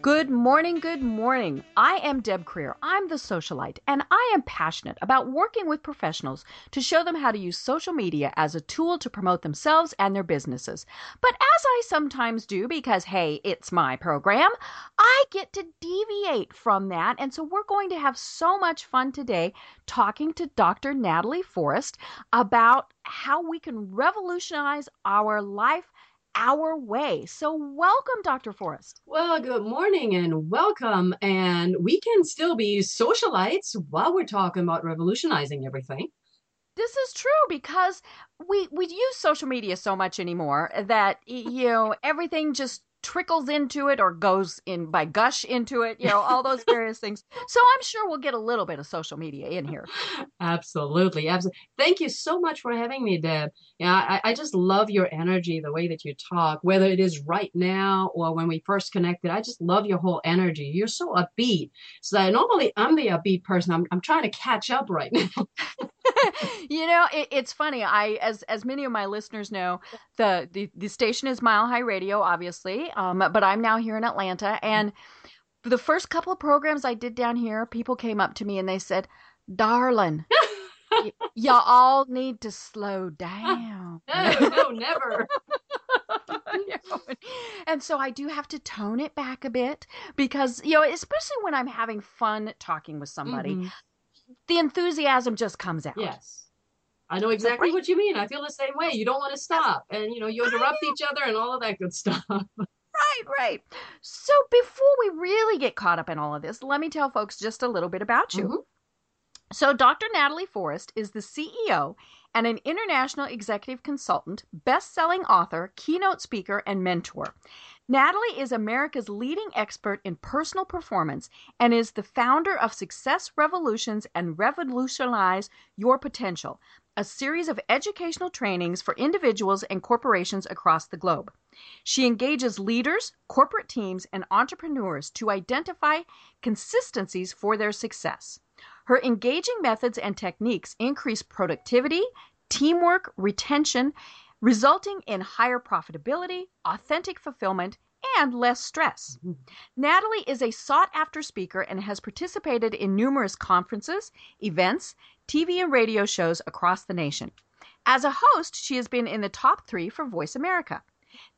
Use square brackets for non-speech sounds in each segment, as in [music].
Good morning, good morning. I am Deb Krier. I'm the socialite, and I am passionate about working with professionals to show them how to use social media as a tool to promote themselves and their businesses. But as I sometimes do, because hey, it's my program, I get to deviate from that. And so we're going to have so much fun today talking to Dr. Natalie Forest about how we can revolutionize our life our way. So, welcome, Dr. Forest. Well, good morning and welcome. And we can still be socialites while we're talking about revolutionizing everything. This is true because we we use social media so much anymore that you know everything just trickles into it or goes in by gush into it, you know, all those [laughs] various things. So I'm sure we'll get a little bit of social media in here. Absolutely. Absolutely. Thank you so much for having me, Deb. Yeah, I, I just love your energy, the way that you talk, whether it is right now or when we first connected. I just love your whole energy. You're so upbeat. So normally I'm the upbeat person. I'm, I'm trying to catch up right now. [laughs] [laughs] you know, it, it's funny. I, as as many of my listeners know, the the, the station is Mile High Radio, obviously. Um, but I'm now here in Atlanta, and the first couple of programs I did down here, people came up to me and they said, "Darling." y- y'all all need to slow down. [laughs] no, no, never. [laughs] and so I do have to tone it back a bit because, you know, especially when I'm having fun talking with somebody, mm-hmm. the enthusiasm just comes out. Yes. I know exactly what you mean. I feel the same way. You don't want to stop and, you know, you interrupt each other and all of that good stuff. [laughs] Right, right. So before we really get caught up in all of this, let me tell folks just a little bit about you. Mm-hmm. So, Dr. Natalie Forest is the CEO and an international executive consultant, best selling author, keynote speaker, and mentor. Natalie is America's leading expert in personal performance and is the founder of Success Revolutions and Revolutionize Your Potential, a series of educational trainings for individuals and corporations across the globe. She engages leaders, corporate teams, and entrepreneurs to identify consistencies for their success. Her engaging methods and techniques increase productivity, teamwork, retention, resulting in higher profitability, authentic fulfillment, and less stress. Mm-hmm. Natalie is a sought after speaker and has participated in numerous conferences, events, TV and radio shows across the nation. As a host, she has been in the top three for Voice America.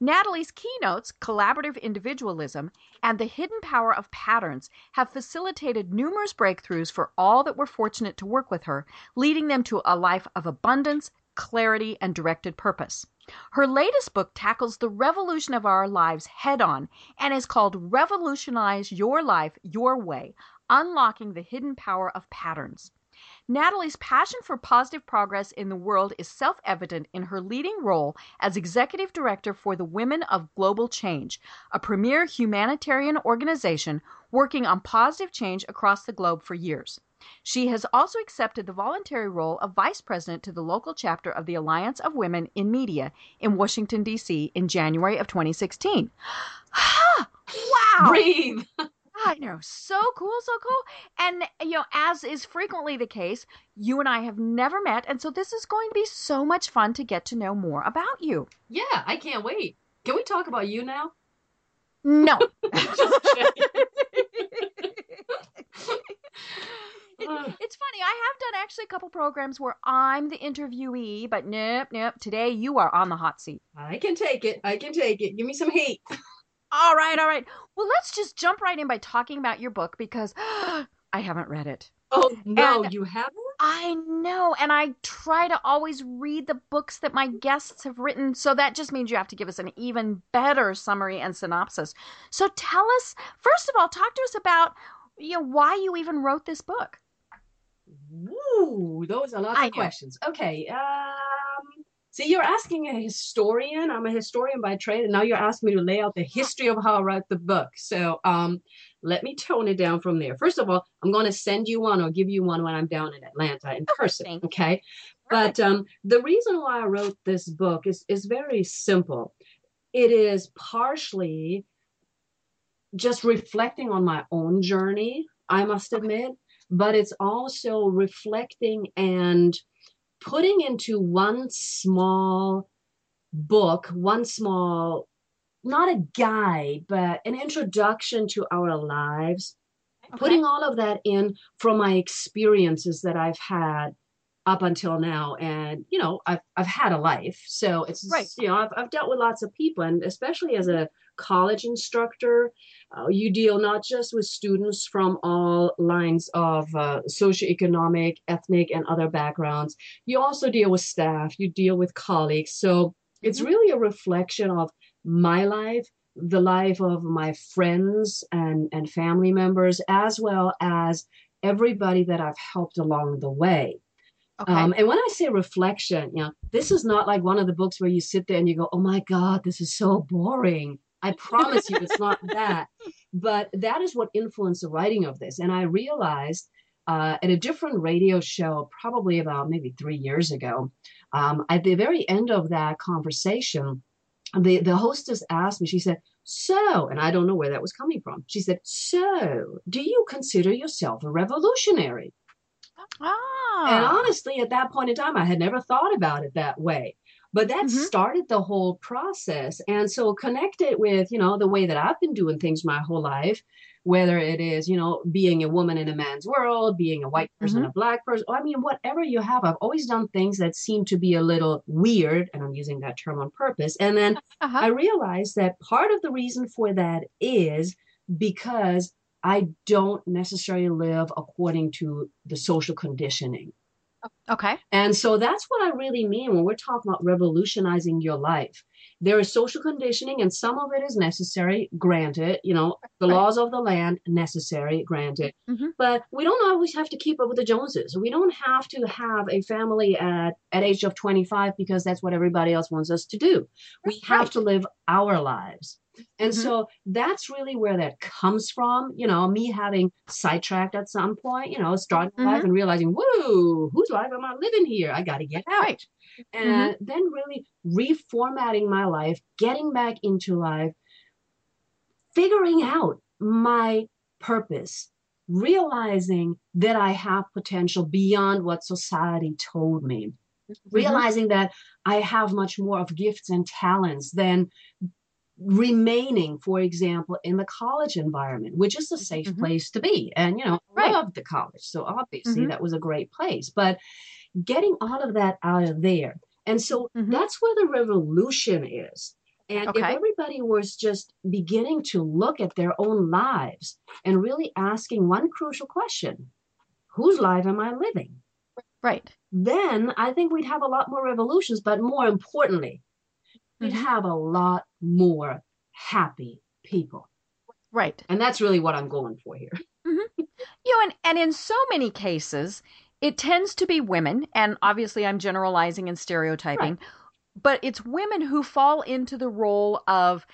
Natalie's keynotes, Collaborative Individualism and The Hidden Power of Patterns, have facilitated numerous breakthroughs for all that were fortunate to work with her, leading them to a life of abundance, clarity, and directed purpose. Her latest book tackles the revolution of our lives head on and is called Revolutionize Your Life Your Way Unlocking the Hidden Power of Patterns. Natalie's passion for positive progress in the world is self evident in her leading role as executive director for the Women of Global Change, a premier humanitarian organization working on positive change across the globe for years. She has also accepted the voluntary role of vice president to the local chapter of the Alliance of Women in Media in Washington, D.C. in January of 2016. [gasps] wow! Breathe! I know. So cool, so cool. And, you know, as is frequently the case, you and I have never met. And so this is going to be so much fun to get to know more about you. Yeah, I can't wait. Can we talk about you now? No. [laughs] [laughs] It, it's funny. I have done actually a couple programs where I'm the interviewee, but nope, nope. Today you are on the hot seat. I can take it. I can take it. Give me some heat. All right, all right. Well, let's just jump right in by talking about your book because [gasps] I haven't read it. Oh, no, and you haven't? I know. And I try to always read the books that my guests have written. So that just means you have to give us an even better summary and synopsis. So tell us, first of all, talk to us about you know, why you even wrote this book. Ooh, those are lots I of know. questions. Okay. Um, See, you're asking a historian. I'm a historian by trade, and now you're asking me to lay out the history of how I write the book. So, um, let me tone it down from there. First of all, I'm going to send you one or give you one when I'm down in Atlanta in person. Okay. But um, the reason why I wrote this book is, is very simple. It is partially just reflecting on my own journey, I must admit, but it's also reflecting and putting into one small book, one small, not a guide, but an introduction to our lives, okay. putting all of that in from my experiences that I've had up until now and you know i've i've had a life so it's right. you know I've, I've dealt with lots of people and especially as a college instructor uh, you deal not just with students from all lines of uh, socioeconomic ethnic and other backgrounds you also deal with staff you deal with colleagues so it's mm-hmm. really a reflection of my life the life of my friends and and family members as well as everybody that i've helped along the way Okay. Um, and when I say reflection, you know, this is not like one of the books where you sit there and you go, "Oh my God, this is so boring." I promise you, it's not [laughs] that. But that is what influenced the writing of this. And I realized uh, at a different radio show, probably about maybe three years ago, um, at the very end of that conversation, the the hostess asked me. She said, "So," and I don't know where that was coming from. She said, "So, do you consider yourself a revolutionary?" Ah. And honestly, at that point in time, I had never thought about it that way. But that mm-hmm. started the whole process. And so connected with, you know, the way that I've been doing things my whole life, whether it is, you know, being a woman in a man's world, being a white person, mm-hmm. a black person, I mean, whatever you have, I've always done things that seem to be a little weird. And I'm using that term on purpose. And then uh-huh. I realized that part of the reason for that is because I don't necessarily live according to the social conditioning. Okay. And so that's what I really mean when we're talking about revolutionizing your life. There is social conditioning, and some of it is necessary, granted, you know, the laws of the land, necessary, granted. Mm-hmm. But we don't always have to keep up with the Joneses. We don't have to have a family at, at age of 25 because that's what everybody else wants us to do. We have right. to live our lives. And mm-hmm. so that's really where that comes from. You know, me having sidetracked at some point, you know, starting mm-hmm. life and realizing, whoa, whose life am I living here? I got to get out. Right. And mm-hmm. then really reformatting my life, getting back into life, figuring out my purpose, realizing that I have potential beyond what society told me. Mm-hmm. Realizing that I have much more of gifts and talents than remaining, for example, in the college environment, which is a safe mm-hmm. place to be. And, you know, right. I loved the college. So obviously mm-hmm. that was a great place. But getting all of that out of there. And so mm-hmm. that's where the revolution is. And okay. if everybody was just beginning to look at their own lives and really asking one crucial question whose life am I living? Right. Then I think we'd have a lot more revolutions. But more importantly, we'd mm-hmm. have a lot more happy people. Right. And that's really what I'm going for here. [laughs] Mm-hmm. You know, and, and in so many cases, it tends to be women, and obviously I'm generalizing and stereotyping, right. but it's women who fall into the role of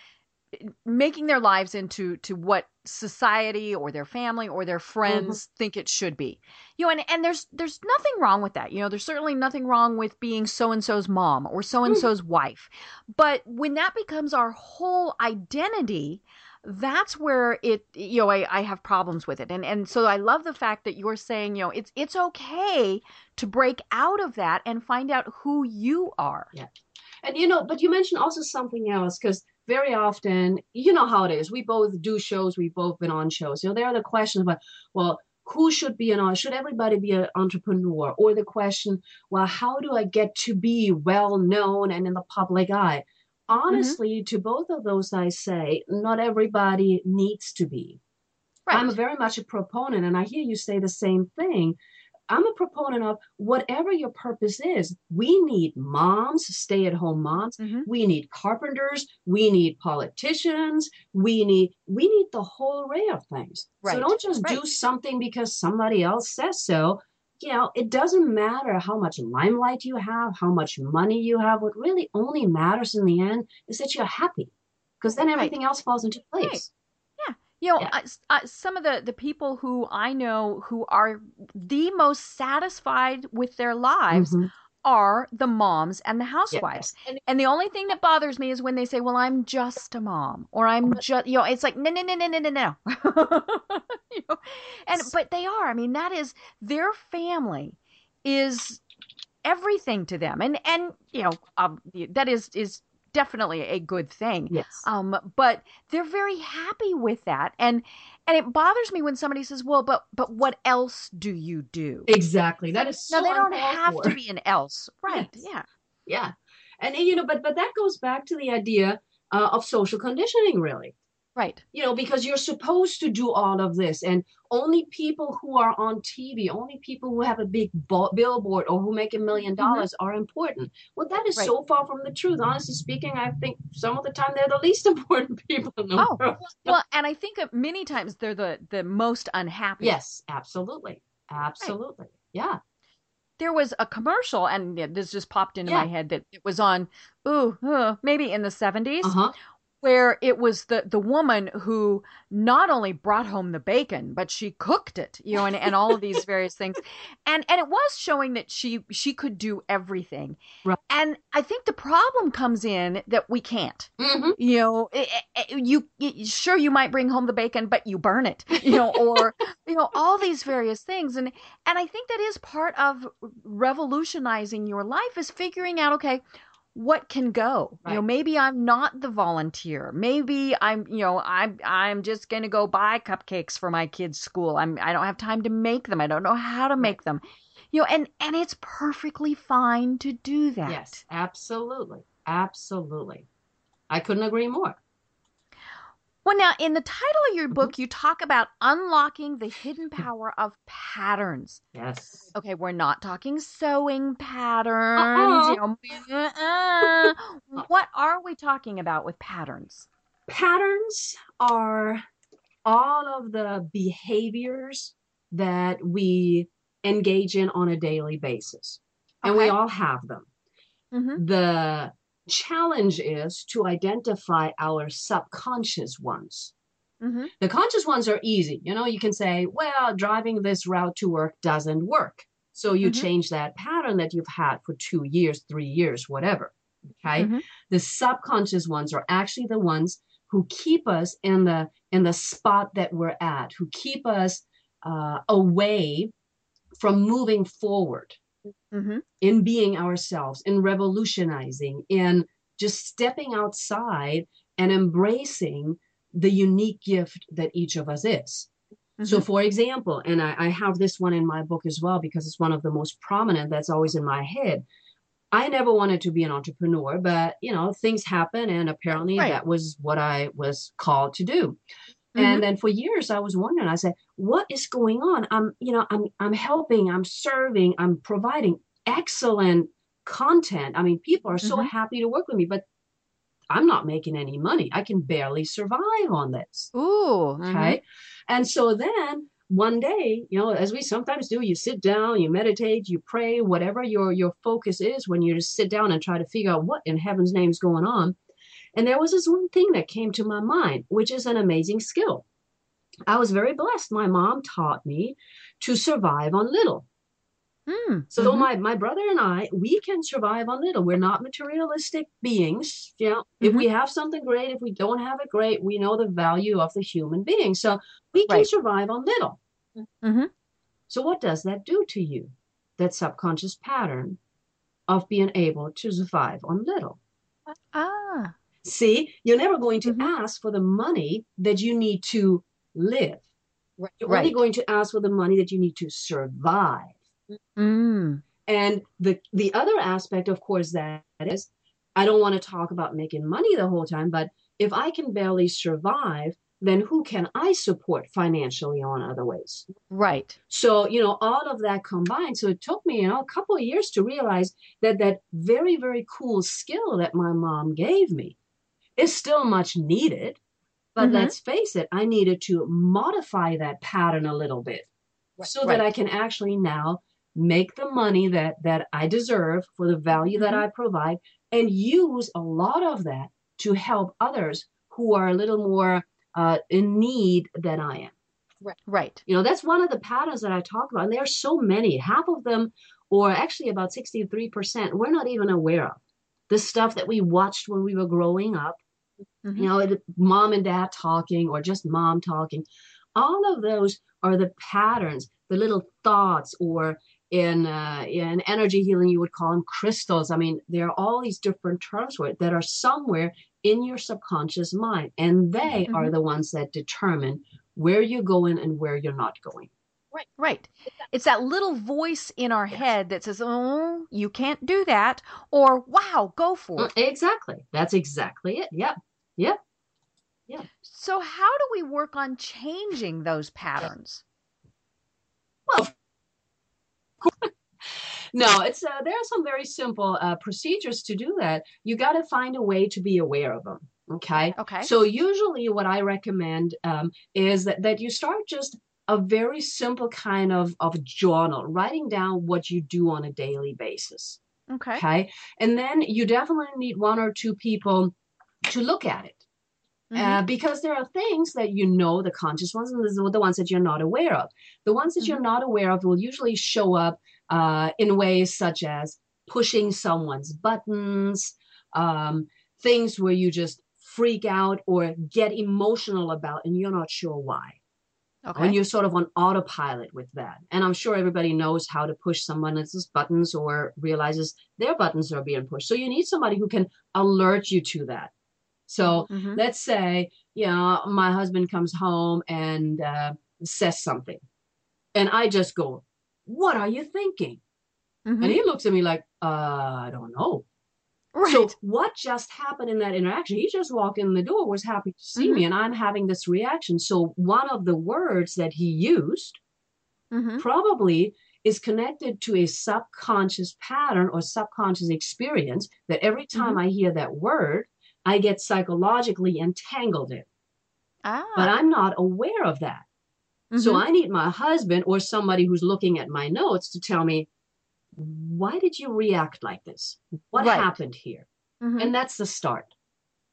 making their lives into to what society or their family or their friends mm-hmm. think it should be. You know, and, and there's there's nothing wrong with that. You know, there's certainly nothing wrong with being so and so's mom or so and so's wife. But when that becomes our whole identity, that's where it you know I, I have problems with it and and so i love the fact that you're saying you know it's it's okay to break out of that and find out who you are yeah and you know but you mentioned also something else because very often, you know how it is. We both do shows. We've both been on shows. You know, there are the questions about, well, who should be an should everybody be an entrepreneur or the question well how do i get to be well known and in the public eye mm-hmm. honestly mm-hmm. to both of those i say not everybody needs to be right. i'm very much a proponent and i hear you say the same thing I'm a proponent of whatever your purpose is. We need moms, stay at home moms. Mm-hmm. We need carpenters. We need politicians. We need we need the whole array of things. Right. So don't just right. do something because somebody else says so. you know, it doesn't matter how much limelight you have, how much money you have. What really only matters in the end is that you're happy, because then everything else falls into place. You know, Yeah. uh, some of the, the people who I know who are the most satisfied with their lives Mhm. are the moms and the housewives. Yes. And And the only thing that bothers me is when they say, "Well, I'm just a mom," or "I'm just," you know, it's like, no, no, no, no, no, no, no. [laughs] you know? And but they are. I mean, that is their family is everything to them, and and you know, um, that is is definitely a good thing. yes. Um, but they're very happy with that, and and it bothers me when somebody says, "Well, but but what else do you do?" exactly. That is so no, they don't have for. to be an else, right? Yes. Yeah. Yeah. And, and, you know, but but that goes back to the idea uh, of social conditioning, really. Right. You know, because you're supposed to do all of this, and only people who are on TV, only people who have a big bo- billboard or who make a 1000000 dollars are important. Well, that is Right. so far from the truth. Honestly speaking, I think some of the time they're the least [laughs] important people in the Oh, world. Well, and I think many times they're the the most unhappy. Yes, absolutely, absolutely, yeah. There was a commercial, and this just popped into my head that it was on, ooh, uh, maybe in the seventies, Uh huh. Where it was the the woman who not only brought home the bacon, but she cooked it, you know, and, and all of these [laughs] various things, and and it was showing that she she could do everything, Right. and I think the problem comes in that we can't. hmm you know eh, eh, eh, you, you sure you might bring home the bacon but you burn it you know [laughs] or you know all these various things and and i think that is part of revolutionizing your life is figuring out okay what can go? You know maybe i'm not the volunteer. Maybe i'm you know i'm i'm just going to go buy cupcakes for my kids school. I'm i don't have time to make them. I don't know how to make them. You know and and it's perfectly fine to do that. Yes, absolutely, absolutely. I couldn't agree more. Well, now, in the title of your Mhm. book, you talk about unlocking the hidden power of patterns. Yes. Okay, we're not talking sewing patterns. Uh-uh. What are we talking about with patterns? patterns are all of the behaviors that we engage in on a daily basis. And we all have them. Mm-hmm. The challenge is to identify our subconscious ones. Mm-hmm. The conscious ones are easy. You know, you can say, well, driving this route to work doesn't work. So you Mhm. change that pattern that you've had for two years, three years, whatever. Okay. Mhm. The subconscious ones are actually the ones who keep us in the in the spot that we're at, who keep us uh, away from moving forward Mm-hmm. in being ourselves, in revolutionizing, in just stepping outside and embracing the unique gift that each of us is. So, for example, and I, I have this one in my book as well because it's one of the most prominent that's always in my head. I never wanted to be an entrepreneur, but you know, things happen, and apparently Right. that was what I was called to do. Mhm. And then for years I was wondering, I said, what is going on? I'm, you know, I'm I'm helping, I'm serving, I'm providing excellent content. I mean, people are so Mhm. happy to work with me, but I'm not making any money. I can barely survive on this. Ooh. mhm. Okay. And so then one day, you know, as we sometimes do, you sit down, you meditate, you pray, whatever your your focus is when you just sit down and try to figure out what in heaven's name is going on. And there was this one thing that came to my mind, which is an amazing skill. I was very blessed. My mom taught me to survive on little. Mm, So mhm. my my brother and I, we can survive on little. We're not materialistic beings. You know, if Mm-hmm. we have something great, if we don't have it great, we know the value of the human being. So we can Right. survive on little. Mhm. So what does that do to you? That subconscious pattern of being able to survive on little. Ah. See, you're never going to Mhm. ask for the money that you need to live. You're only going to ask for the money that you need to survive. Mm. And the the other aspect, of course, that is, I don't want to talk about making money the whole time, but if I can barely survive, then who can I support financially on other ways? Right. So, you know, all of that combined. So it took me, you know, a couple of years to realize that that very, very cool skill that my mom gave me is still much needed. But Mhm. let's face it, I needed to modify that pattern a little bit so that Right. I can actually now make the money that that I deserve for the value that Mhm. I provide, and use a lot of that to help others who are a little more uh, in need than I am. Right. You know, that's one of the patterns that I talk about. And there are so many. Half of them, or actually about 63%, we're not even aware of. The stuff that we watched when we were growing up, Mhm. you know, it- mom and dad talking or just mom talking. All of those are the patterns, the little thoughts, or in uh, in energy healing, you would call them crystals. I mean, there are all these different terms for it that are somewhere in your subconscious mind, and they are Mhm. the ones that determine where you're going and where you're not going. Right. Right. It's that little voice in our head that says, "Oh, you can't do that," or "Wow, go for Mm, it." Exactly. That's exactly it. Yep. Yep. So, how do we work on changing those patterns? Well, [laughs] no, it's uh, there are some very simple uh, procedures to do that. You got to find a way to be aware of them. Okay. Okay. So usually, what I recommend um, is that that you start just a very simple kind of of journal, writing down what you do on a daily basis. Okay. Okay. And then you definitely need one or two people to look at it. Mhm. Uh, because there are things that you know, the conscious ones, and there's the ones that you're not aware of. The ones that you're not aware of will usually show up uh, in ways such as pushing someone's buttons, um, things where you just freak out or get emotional about, and you're not sure why. Okay. When you're sort of on autopilot with that. And I'm sure everybody knows how to push someone else's buttons or realizes their buttons are being pushed. So you need somebody who can alert you to that. So Mhm. let's say, you know, my husband comes home and uh, says something. And I just go, What are you thinking? Mhm. And he looks at me like, uh, I don't know. Right. So what just happened in that interaction? He just walked in the door, was happy to see me, and I'm having this reaction. So one of the words that he used Mhm. probably is connected to a subconscious pattern or subconscious experience that every time I hear that word, I get psychologically entangled in. Ah. But I'm not aware of that. So Mhm. I need my husband or somebody who's looking at my notes to tell me, why did you react like this? What Right. happened here? Mhm. And that's the start.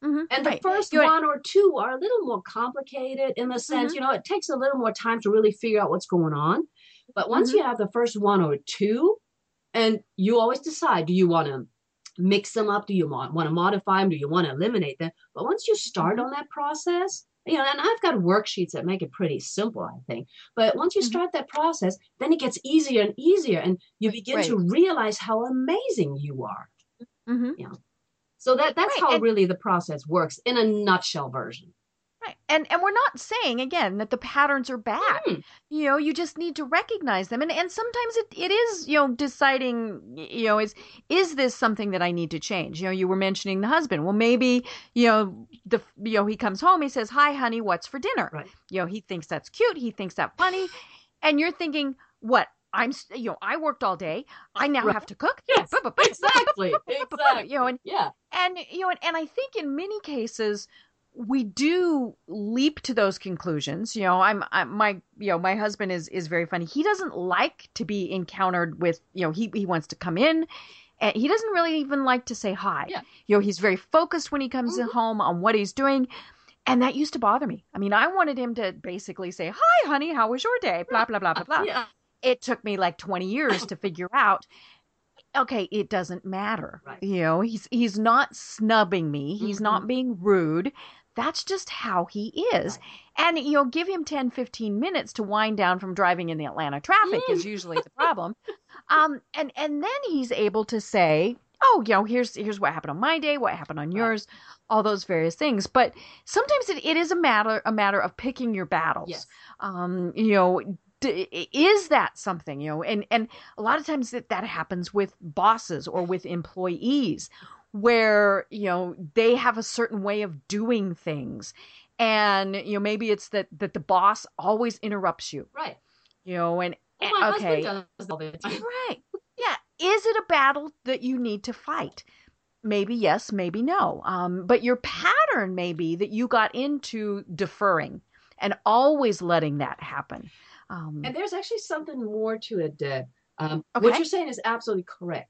Mhm. And the Right. first You're- one or two are a little more complicated in the sense, Mhm. you know, it takes a little more time to really figure out what's going on. But once Mhm. you have the first one or two, and you always decide, do you want to mix them up? Do you want, want to modify them? Do you want to eliminate them? But once you start Mhm. on that process, you know, and I've got worksheets that make it pretty simple, I think. But once you Mhm. start that process, then it gets easier and easier, and you begin to realize how amazing you are. Mhm. So that that's Right, how and- really the process works in a nutshell version. Right. And and we're not saying again that the patterns are bad. Mm. You know, you just need to recognize them. And and sometimes it, it is, you know, deciding, you know, is is this something that I need to change? You know, you were mentioning the husband. Well, maybe, you know, the you know, he comes home, he says, "Hi honey, what's for dinner?" Right. You know, he thinks that's cute, he thinks that funny, and you're thinking, "What? I'm you know, I worked all day. I now Right. have to cook." Yes, [laughs] exactly, exactly. You know, and yeah, and you know and, and i think in many cases we do leap to those conclusions. You know i'm, I'm my you know my husband is is very funny. He doesn't like to be encountered with you know he he wants to come in and he doesn't really even like to say hi. Yeah. you know he's very focused when he comes Mhm. home on what he's doing. And that used to bother me. I mean i wanted him to basically say hi honey how was your day? Blah blah blah blah blah. Yeah, it took me like 20 years to figure out okay it doesn't matter. Right. you know he's he's not snubbing me. He's Mhm. not being rude that's just how he is. And you know give him 10 15 minutes to wind down from driving in the atlanta traffic is usually the problem. [laughs] Um and and then he's able to say oh you know here's here's what happened on my day what happened on Right. yours all those various things. But sometimes it, it is a matter a matter of picking your battles. Yes, um you know d- is that something you know? And and a lot of times that that happens with bosses or with employees where you know they have a certain way of doing things and you know maybe it's that that the boss always interrupts you right. you know and Well, my okay husband does all the time. right yeah is it a battle that you need to fight maybe yes maybe no um but your pattern may be that you got into deferring and always letting that happen um And there's actually something more to it, Deb. Um, Okay. What you're saying is absolutely correct.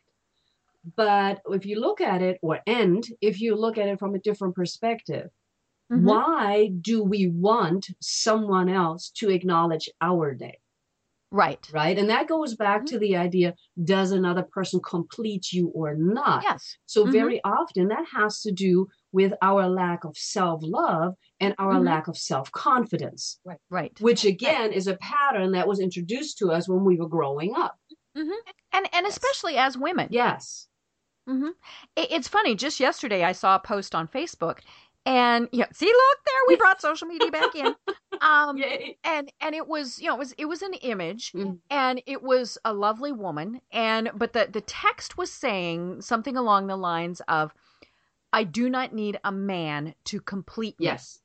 But if you look at it, or and if you look at it from a different perspective, Mhm. why do we want someone else to acknowledge our day? Right. Right. And that goes back Mhm. to the idea does another person complete you or not? Yes. So, Mhm. very often that has to do with our lack of self love and our Mhm. lack of self confidence, Right. Right. Which again is a pattern that was introduced to us when we were growing up. And and especially as women. Yes. Hmm It, it's funny. Just yesterday, I saw a post on Facebook, and yeah, see, look there, we brought social media back in. [laughs] Um, Yay. and and it was you know it was it was an image Mhm. and it was a lovely woman and but the the text was saying something along the lines of i do not need a man to complete me Yes.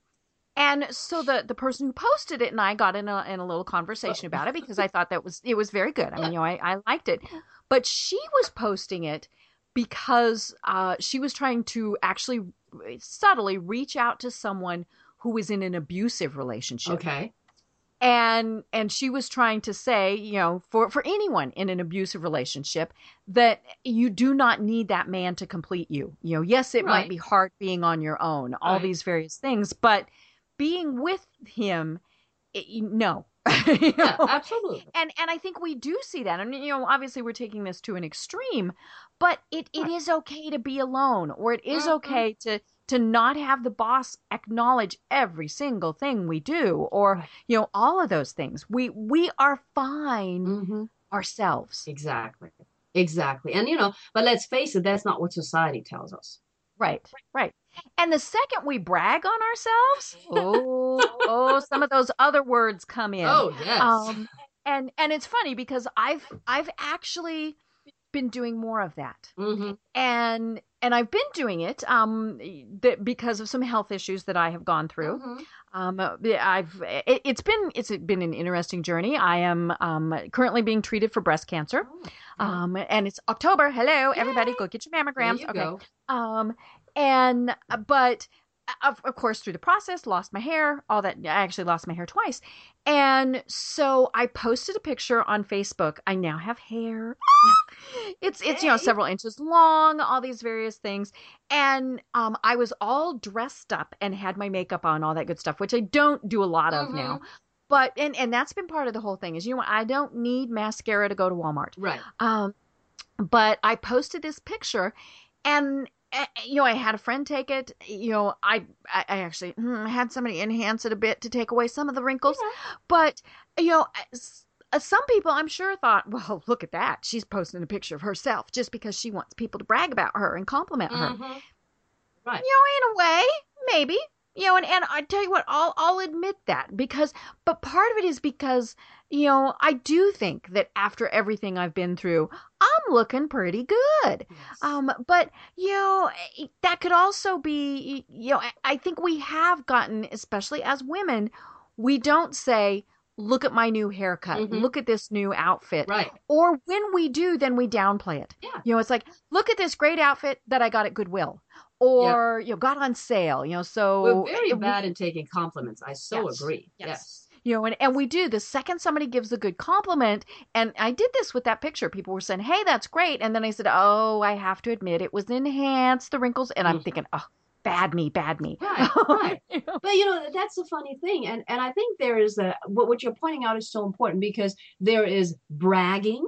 and so the the person who posted it and i got in a in a little conversation about it because i thought that was it was very good i mean you know i, I liked it but she was posting it because uh she was trying to actually subtly reach out to someone who was in an abusive relationship Okay. and and she was trying to say you know for for anyone in an abusive relationship that you do not need that man to complete you you know yes it might be hard being on your own all Right. these various things but being with him it, no [laughs] You Yeah, absolutely. and and I think we do see that. And you know, obviously we're taking this to an extreme, but it, it is okay to be alone, or it is Mhm. okay to to not have the boss acknowledge every single thing we do, or you know, all of those things. We we are fine hmm ourselves. Exactly. Exactly. And, you know, but let's face it, that's not what society tells us. Right, right. And the second we brag on ourselves, oh, oh, some of those other words come in. Oh, yes. um and and it's funny because i've i've actually been doing more of that. Hmm and and i've been doing it um that because of some health issues that i have gone through. Mhm. um i've it, it's been it's been an interesting journey. I am um currently being treated for breast cancer. Oh, um and it's october. Hello everybody. Go get your mammograms. You okay. go. um and uh, but uh, of, of course through the process lost my hair all that i actually lost my hair twice. And so i posted a picture on facebook. I now have hair. [laughs] It's it's you know several inches long all these various things. And um i was all dressed up and had my makeup on all that good stuff which i don't do a lot of now. But and and that's been part of the whole thing is you know i don't need mascara to go to walmart. Right. um, but I posted this picture, and you know, I had a friend take it. You know, I I, actually hmm, had somebody enhance it a bit to take away some of the wrinkles. But you know, uh, some people I'm sure thought, [laughs] well, look at that. She's posting a picture of herself just because she wants people to brag about her and compliment her. Mhm. Right. You know, in a way, maybe. You know, and, and I tell you what, I'll I'll admit that because but part of it is because, you know, I do think that after everything I've been through, I'm looking pretty good. Yes. Um, but you know, eh, that could also be you know, I- think we have gotten, especially as women, we don't say, look at my new haircut, Mhm. look at this new outfit. right. Or when we do, then we downplay it. Yeah. You know, it's like, look at this great outfit that I got at Goodwill. Or, you know, got on sale, you know, so We're very we- bad in taking compliments. I so Yes. agree. Yes. Yes. You know, and, and we do the second somebody gives a good compliment, and I did this with that picture. People were saying, Hey, that's great. And then I said, Oh, I have to admit it was enhanced, the wrinkles, and I'm Mhm. thinking, Oh, bad me, bad me. Right, [laughs] right. But you know that's the funny thing, and and I think there is a what what you're pointing out is so important because there is bragging,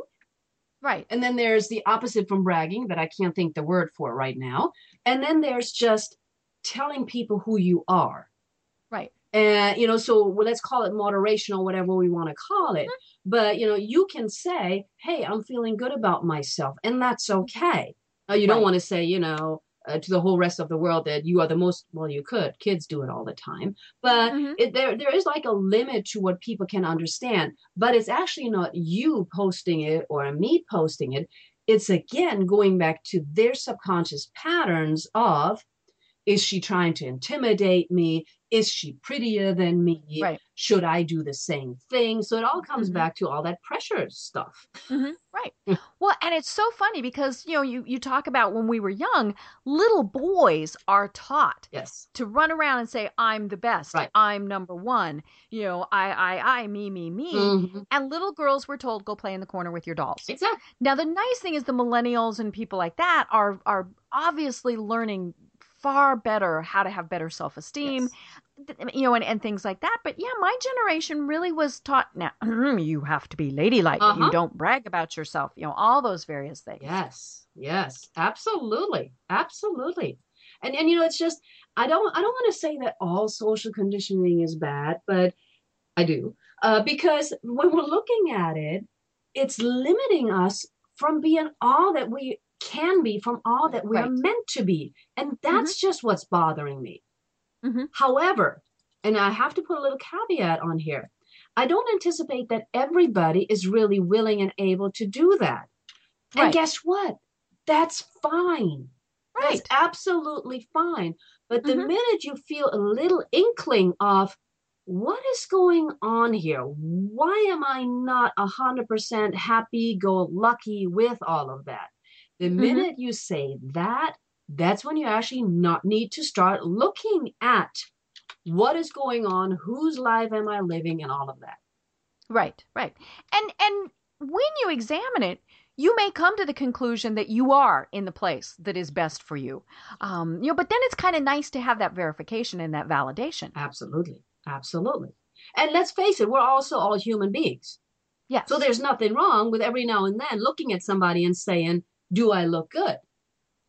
Right. and then there's the opposite from bragging that I can't think the word for right now, and then there's just telling people who you are. Right. And you know, so well, let's call it moderation or whatever we want to call it. But you know, you can say, "Hey, I'm feeling good about myself," and that's okay. Uh, you don't want to say, you know, uh, to the whole rest of the world that you are the most. Well, you could. Kids do it all the time, but Mhm. it, there there is like a limit to what people can understand. But it's actually not you posting it or me posting it. It's again going back to their subconscious patterns of is she trying to intimidate me? Is she prettier than me? Right. Should I do the same thing? So it all comes Mhm. back to all that pressure stuff. hmm Right. [laughs] Well, and it's so funny because you know you you talk about when we were young, little boys are taught Yes. to run around and say I'm the best, Right. I'm number one, you know, I I I me me me. Mhm. And little girls were told go play in the corner with your dolls. Exactly. Now the nice thing is the millennials and people like that are are obviously learning far better how to have better self-esteem, Yes. th- you know, and, and things like that. But yeah, my generation really was taught now [clears throat] you have to be ladylike. Uh-huh. You don't brag about yourself, you know, all those various things. Yes, yes, absolutely, absolutely. And and you know, it's just I don't I don't want to say that all social conditioning is bad, but I do uh, because when we're looking at it, it's limiting us from being all that we can be, from all that we are Right. meant to be, and that's just what's bothering me. Mhm. However, and I have to put a little caveat on here. I don't anticipate that everybody is really willing and able to do that. And guess what? That's fine. Right. That's absolutely fine. But the Mhm. minute you feel a little inkling of what is going on here? Why am I not 100% happy, go lucky with all of that? The Mhm. minute you say that, that's when you actually not need to start looking at what is going on, whose life am I living, and all of that. Right, right. And and when you examine it, you may come to the conclusion that you are in the place that is best for you. Um, you know, but then it's kind of nice to have that verification and that validation. Absolutely. Absolutely. And let's face it, we're also all human beings. Yes. So there's nothing wrong with every now and then looking at somebody and saying, Do I look good?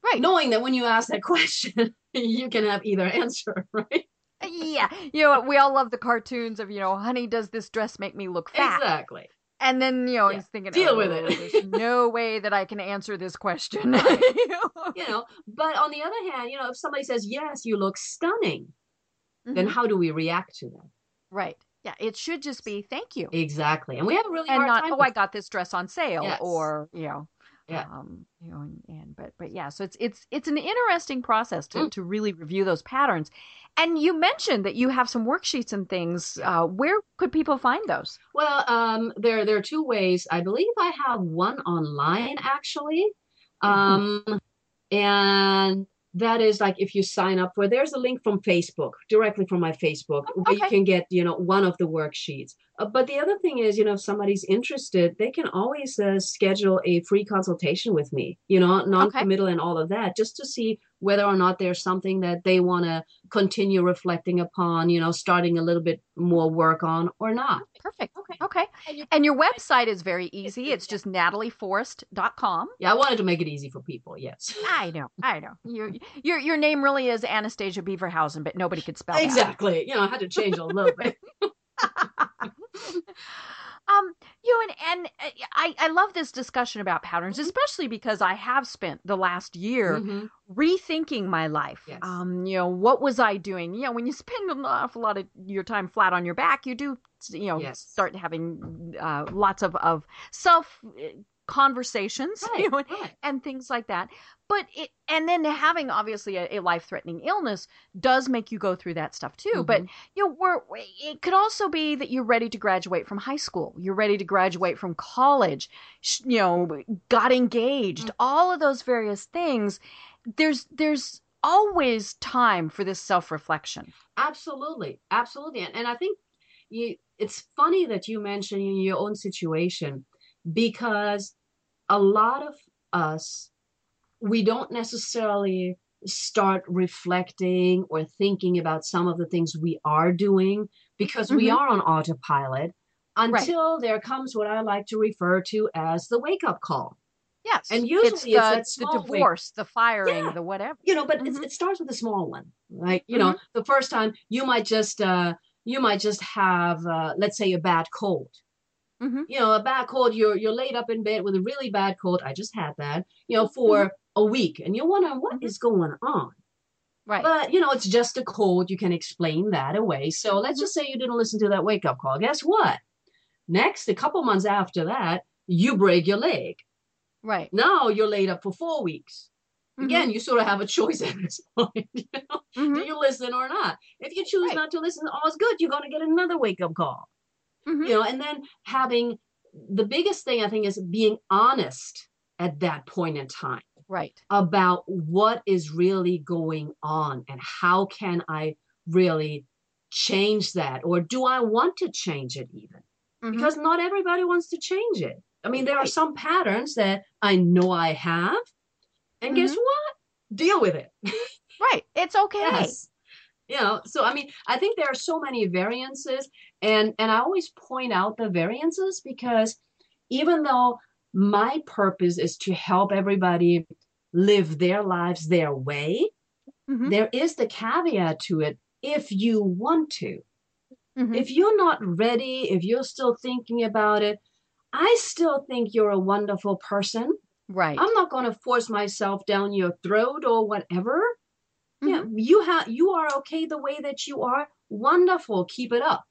right. Knowing that when you ask that question, [laughs] you can have either answer, [laughs] right? yeah. You know, we all love the cartoons of, you know, honey, does this dress make me look fat? Exactly. And then, you know, Yeah. he's thinking, Deal with "Oh, it." there's [laughs] no way that I can answer this question. Right. You know? But on the other hand, you know, if somebody says, Yes, you look stunning, then Mhm. how do we react to that? Right. Yeah. It should just be thank you. Exactly. And we have a really and hard not time oh with i got this dress on sale Yes. or you know Yeah. um you know and, and but but yeah so it's it's it's an interesting process to Mm. to really review those patterns and you mentioned that you have some worksheets and things uh where could people find those Well, um, there there are two ways. I believe I have one online actually, um, and that is like if you sign up for. There's a link from Facebook directly from my Facebook where you can get you know one of the worksheets. Uh, but the other thing is, you know, if somebody's interested, they can always uh, schedule a free consultation with me. You know, non-committal and all of that, just to see whether or not there's something that they want to continue reflecting upon. You know, starting a little bit more work on or not. perfect Okay. okay and your website is very easy it's just natalieforest.com Yeah, I wanted to make it easy for people. Yes. [laughs] i know i know your your your name really is anastasia beaverhausen but nobody could spell that Exactly. You know, I had to change a little bit. [laughs] [laughs] um you know, and, and uh, I, I love this discussion about patterns Mhm. especially because i have spent the last year Mhm. rethinking my life Yes. um you know what was i doing you know when you [laughs] spend an awful lot of your time flat on your back you do you know Yes. start having uh, lots of of self conversations [laughs] you know, Right, right. and things like that. But it and then having obviously a, a life threatening illness does make you go through that stuff too. But Mhm. you know, we're it could also be that you're ready to graduate from high school, you're ready to graduate from college, sh- you know, got engaged, Mhm. all of those various things. There's there's always time for this self reflection. Absolutely, absolutely, and, and I think you. It's funny that you mention your own situation because a lot of us we don't necessarily start reflecting or thinking about some of the things we are doing because we Mhm. are on autopilot until there comes what I like to refer to as the wake up call. Yes, And it's usually the, it's the small wake- divorce, the firing, Yeah. the whatever. you know but it's, Mhm. it starts with a small one right you know the first time you might just uh you might just have uh, let's say a bad cold Mhm. you know a bad cold you're you're laid up in bed with a really bad cold i just had that you know for a week and you're wondering what Mhm. is going on Right. but you know it's just a cold you can explain that away so let's just say you didn't listen to that wake up call guess what next a couple months after that you break your leg right. now you're laid up for four weeks Mhm. again, you sort of have a choice at this [laughs] point. You know? Mhm. Do you listen or not? If you choose Right. not to listen, all's good. You're going to get another wake up call. Mhm. You know, and then having the biggest thing I think is being honest at that point in time Right. about what is really going on and how can I really change that or do I want to change it even? Mhm. Because not everybody wants to change it. I mean, there are some patterns that I know I have, and guess Mhm. what? Deal with it. right. It's okay. Yes. You know, so I mean, I think there are so many variances, and and I always point out the variances because even though my purpose is to help everybody live their lives their way, Mhm. there is the caveat to it if you want to. Mhm. If you're not ready, if you're still thinking about it, I still think you're a wonderful person. Right. I'm not going to force myself down your throat or whatever. Yeah, Mm-hmm. you have you are okay the way that you are. Wonderful, keep it up.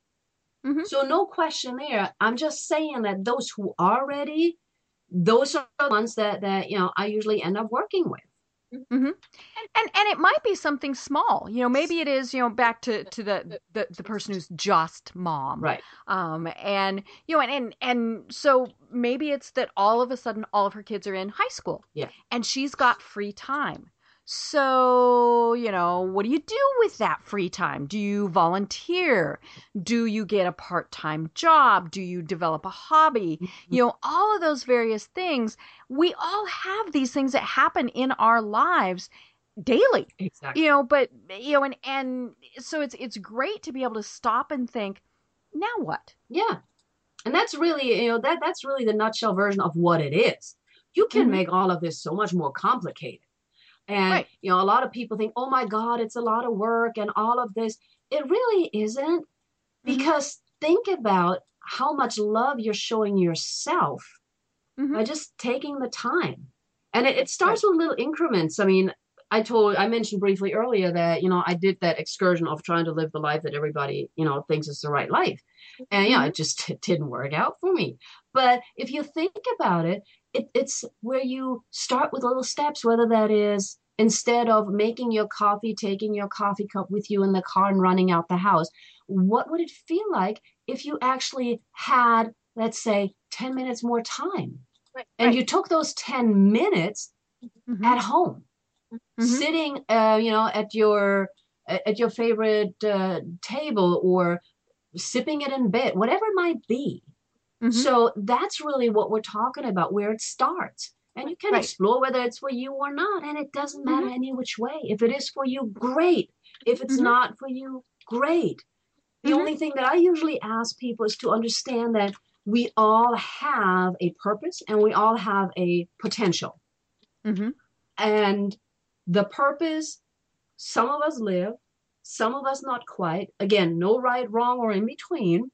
Mhm. So no question there. I'm just saying that those who are ready, those are the ones that that you know I usually end up working with. hmm And and it might be something small. You know, maybe it is. You know, back to to the the, the person who's just mom. Right. Um. And you know, and, and and so maybe it's that all of a sudden all of her kids are in high school. Yeah. And she's got free time. So, you know, what do you do with that free time? Do you volunteer? Do you get a part time job? Do you develop a hobby? You know, all of those various things. We all have these things that happen in our lives daily Exactly. you know but you know and and so it's it's great to be able to stop and think now what Yeah. And that's really, you know, that that's really the nutshell version of what it is. You can Mhm. make all of this so much more complicated. And Right. you know, a lot of people think, "Oh my god, it's a lot of work and all of this." It really isn't because think about how much love you're showing yourself Mhm. by just taking the time. And it, it starts with little increments. I mean, I told I mentioned briefly earlier that, you know, I did that excursion of trying to live the life that everybody, you know, thinks is the right life. And yeah, it just it [laughs] didn't work out for me. But if you think about it, it, it's where you start with little steps, whether that is instead of making your coffee, taking your coffee cup with you in the car and running out the house, what would it feel like if you actually had, let's say, 10 minutes more time? Right, And right. you took those 10 minutes Mhm. at home, Mhm. sitting, uh, you know, at your at your favorite uh, table or sipping it in bed, whatever it might be. Mhm. So that's really what we're talking about, where it starts. And you can Right. explore whether it's for you or not. And it doesn't matter any which way. If it is for you, great. If it's Mhm. not for you, great. The Mhm. only thing that I usually ask people is to understand that we all have a purpose and we all have a potential. Mhm. And the purpose, some of us live, some of us not quite. Again, no right, wrong, or in between.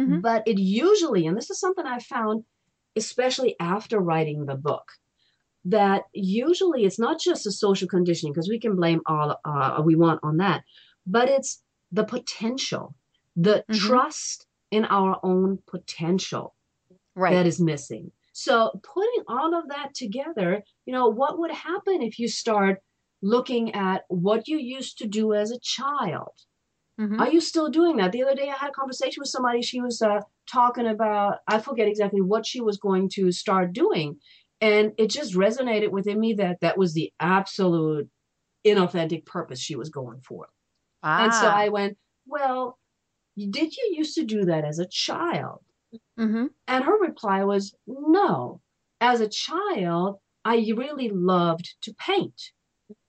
Mhm. But it usually, and this is something I found, especially after writing the book, that usually it's not just a social conditioning, because we can blame all uh, we want on that, but it's the potential, the Mhm. trust in our own potential right that is missing. So putting all of that together, you know, what would happen if you start looking at what you used to do as a child? Mhm. Are you still doing that? The other day I had a conversation with somebody. She was uh, talking about, I forget exactly what she was going to start doing. And it just resonated within me that that was the absolute inauthentic purpose she was going for. And so Ah. I went, Well, did you used to do that as a child? Mhm. And her reply was, No. As a child, I really loved to paint.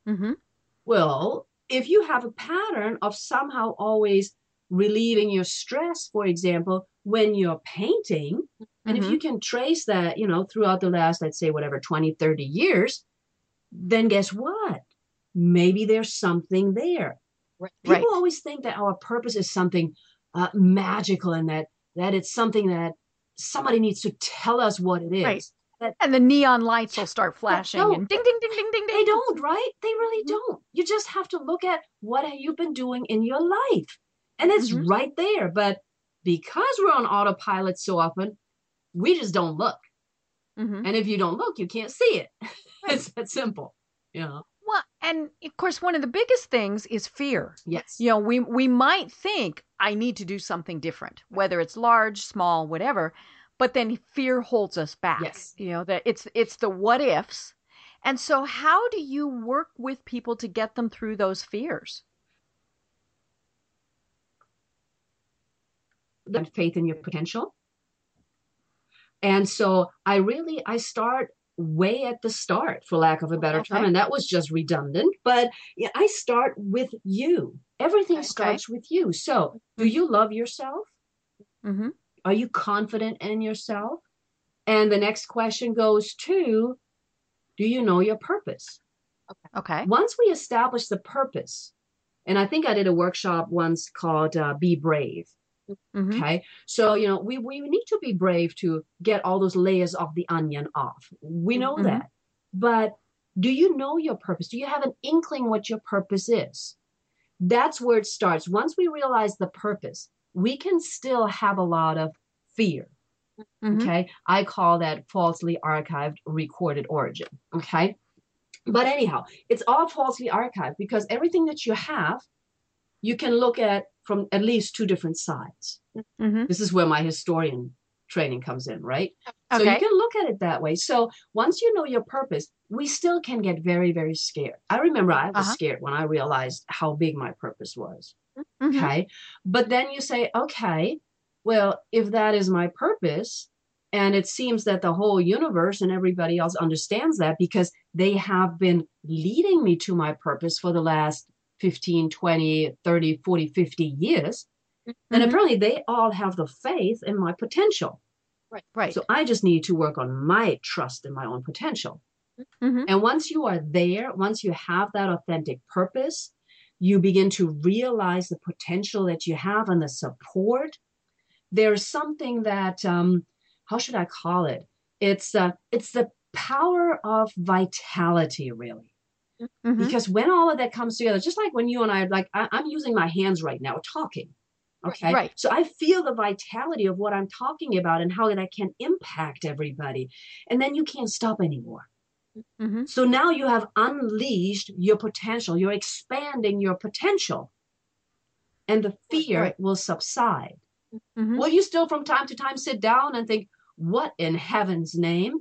Mhm. Well, if you have a pattern of somehow always relieving your stress, for example, when you're painting, and if Mhm. you can trace that, you know, throughout the last, let's say, whatever, 20, 30 years, then guess what? Maybe there's something there. Right. People always think that our purpose is something uh, magical and that that it's something that somebody needs to tell us what it is. Right. And the neon lights will start flashing and ding ding ding ding ding ding. They don't, right? They really Mhm. don't. You just have to look at what have you been doing in your life. And it's Mhm. right there. But because we're on autopilot so often, we just don't look. Mhm. And if you don't look, you can't see it. [laughs] it's that simple. You know? Well, and of course, one of the biggest things is fear. Yes. You know, we we might think I need to do something different, whether it's large, small, whatever. But then fear holds us back. Yes. You know, that it's it's the what ifs. And so how do you work with people to get them through those fears? The faith in your potential. And so I really I start way at the start, for lack of a better Okay. term. And that was just redundant. But yeah, I start with you. Everything Okay. starts with you. So do you love yourself? Mm-hmm. Are you confident in yourself? And the next question goes to Do you know your purpose? Okay. Once we establish the purpose, and I think I did a workshop once called uh, Be Brave. Mm-hmm. Okay. So, you know, we, we need to be brave to get all those layers of the onion off. We know Mhm. that. But do you know your purpose? Do you have an inkling what your purpose is? That's where it starts. Once we realize the purpose, we can still have a lot of fear. Mhm. Okay. I call that falsely archived recorded origin. Okay. But anyhow, it's all falsely archived because everything that you have, you can look at from at least two different sides. Mm-hmm. This is where my historian training comes in, right? So you can look at it that way. So once you know your purpose, we still can get very, very scared. I remember I was Uh-huh. scared when I realized how big my purpose was. Mhm. Okay. But then you say, okay, well, if that is my purpose, and it seems that the whole universe and everybody else understands that because they have been leading me to my purpose for the last 15, 20, 30, 40, 50 years, then Mhm. apparently they all have the faith in my potential. Right. Right. So I just need to work on my trust in my own potential. Mhm. And once you are there, once you have that authentic purpose, you begin to realize the potential that you have and the support. There's something that, um, how should I call it? It's uh, it's the power of vitality, really. Mhm. Because when all of that comes together, just like when you and I, like I, I'm using my hands right now, talking. Okay. Right. So I feel the vitality of what I'm talking about and how that can impact everybody. And then you can't stop anymore. Mhm. So now you have unleashed your potential. You're expanding your potential. And the fear Right. will subside. Mhm. Will you still from time to time sit down and think, what in heaven's name?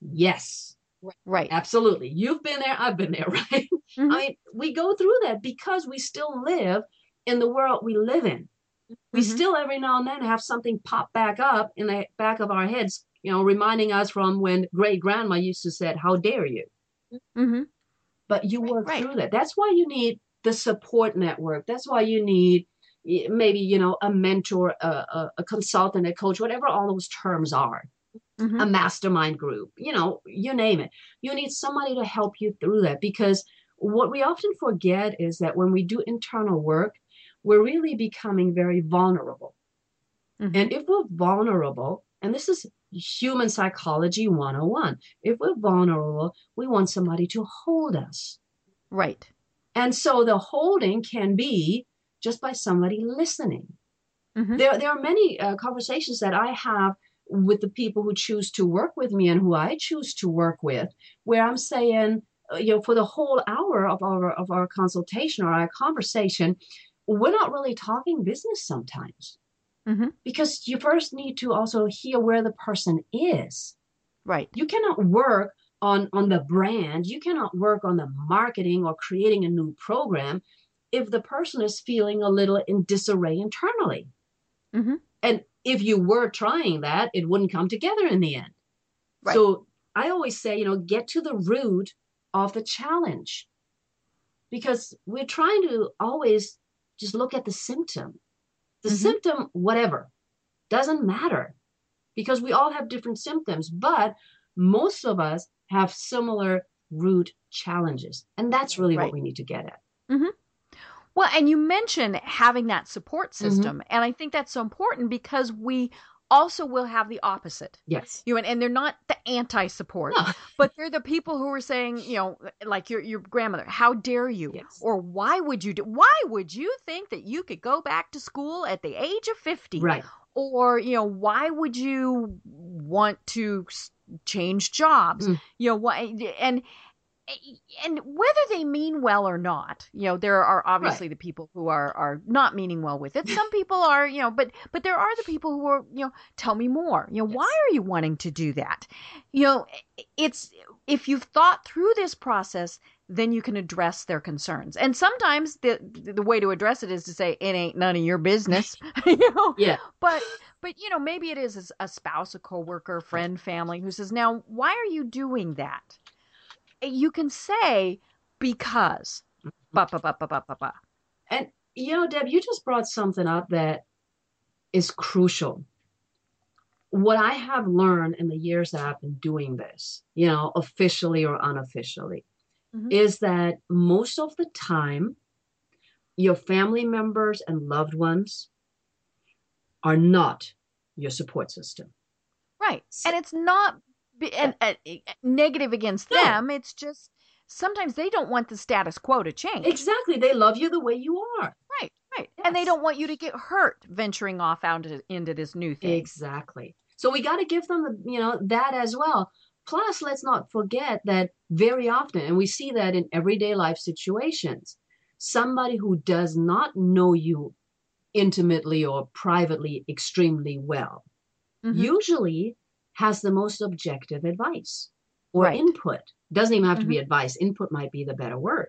Yes, Right. absolutely. You've been there. I've been there, [laughs] right? Mhm. I mean, we go through that because we still live in the world we live in. We Mhm. still every now and then have something pop back up in the back of our heads, you know, reminding us from when great grandma used to said, How dare you? Mhm. But you work Right. through that. That's why you need the support network. That's why you need maybe, you know, a mentor, a, a, a consultant, a coach, whatever all those terms are, Mhm. a mastermind group, you know, you name it. You need somebody to help you through that because what we often forget is that when we do internal work, we're really becoming very vulnerable. Mhm. And if we're vulnerable, and this is human psychology 101, if we're vulnerable, we want somebody to hold us. Right. And so the holding can be just by somebody listening. Mhm. There, there are many uh, conversations that I have with the people who choose to work with me and who I choose to work with, where I'm saying, uh, you know, for the whole hour of our of our consultation or our conversation, we're not really talking business sometimes Mhm. because you first need to also hear where the person is. Right. You cannot work on on the brand. You cannot work on the marketing or creating a new program if the person is feeling a little in disarray internally. Mhm. And if you were trying that, it wouldn't come together in the end. Right. So I always say, you know, get to the root of the challenge because we're trying to always just look at the symptom. The Mhm. symptom, whatever, doesn't matter because we all have different symptoms, but most of us have similar root challenges. And that's really Right. what we need to get at. Well, and you mentioned having that support Mm-hmm. system, and I think that's so important because we also will have the opposite. Yes. You know, and, and they're not the anti-support, No. [laughs] but they're the people who are saying, you know, like your your grandmother, how dare you? Yes. Or why would you do why would you think that you could go back to school at the age of 50? Right. Or, you know, why would you want to change jobs? Mm. You know, why and and whether they mean well or not, you know, there are obviously right. the people who are are not meaning well with it. Some people are, you know, but but there are the people who are, you know, tell me more. You know, yes. why are you wanting to do that? You know, it's if you've thought through this process, then you can address their concerns. And sometimes the the way to address it is to say it ain't none of your business. [laughs] [laughs] you know? Yeah. But but you know, maybe it is a spouse, a coworker, friend, family who says, "Now, why are you doing that?" You can say because. Mm-hmm. Ba, ba, ba, ba, ba, ba, ba. And you know, Deb, you just brought something up that is crucial. What I have learned in the years that I've been doing this, you know, officially or unofficially, mm-hmm. is that most of the time, your family members and loved ones are not your support system. Right. And it's not and, and, and negative against no. them. It's just sometimes they don't want the status quo to change. Exactly. They love you the way you are. Right. Right. Yes. And they don't want you to get hurt venturing off out into, into this new thing. Exactly. So we got to give them the, you know, that as well. Plus, let's not forget that very often, and we see that in everyday life situations, somebody who does not know you intimately or privately extremely well mm-hmm. usually has the most objective advice or right. input. Doesn't even have mm-hmm. to be mm-hmm. advice. Input might be the better word.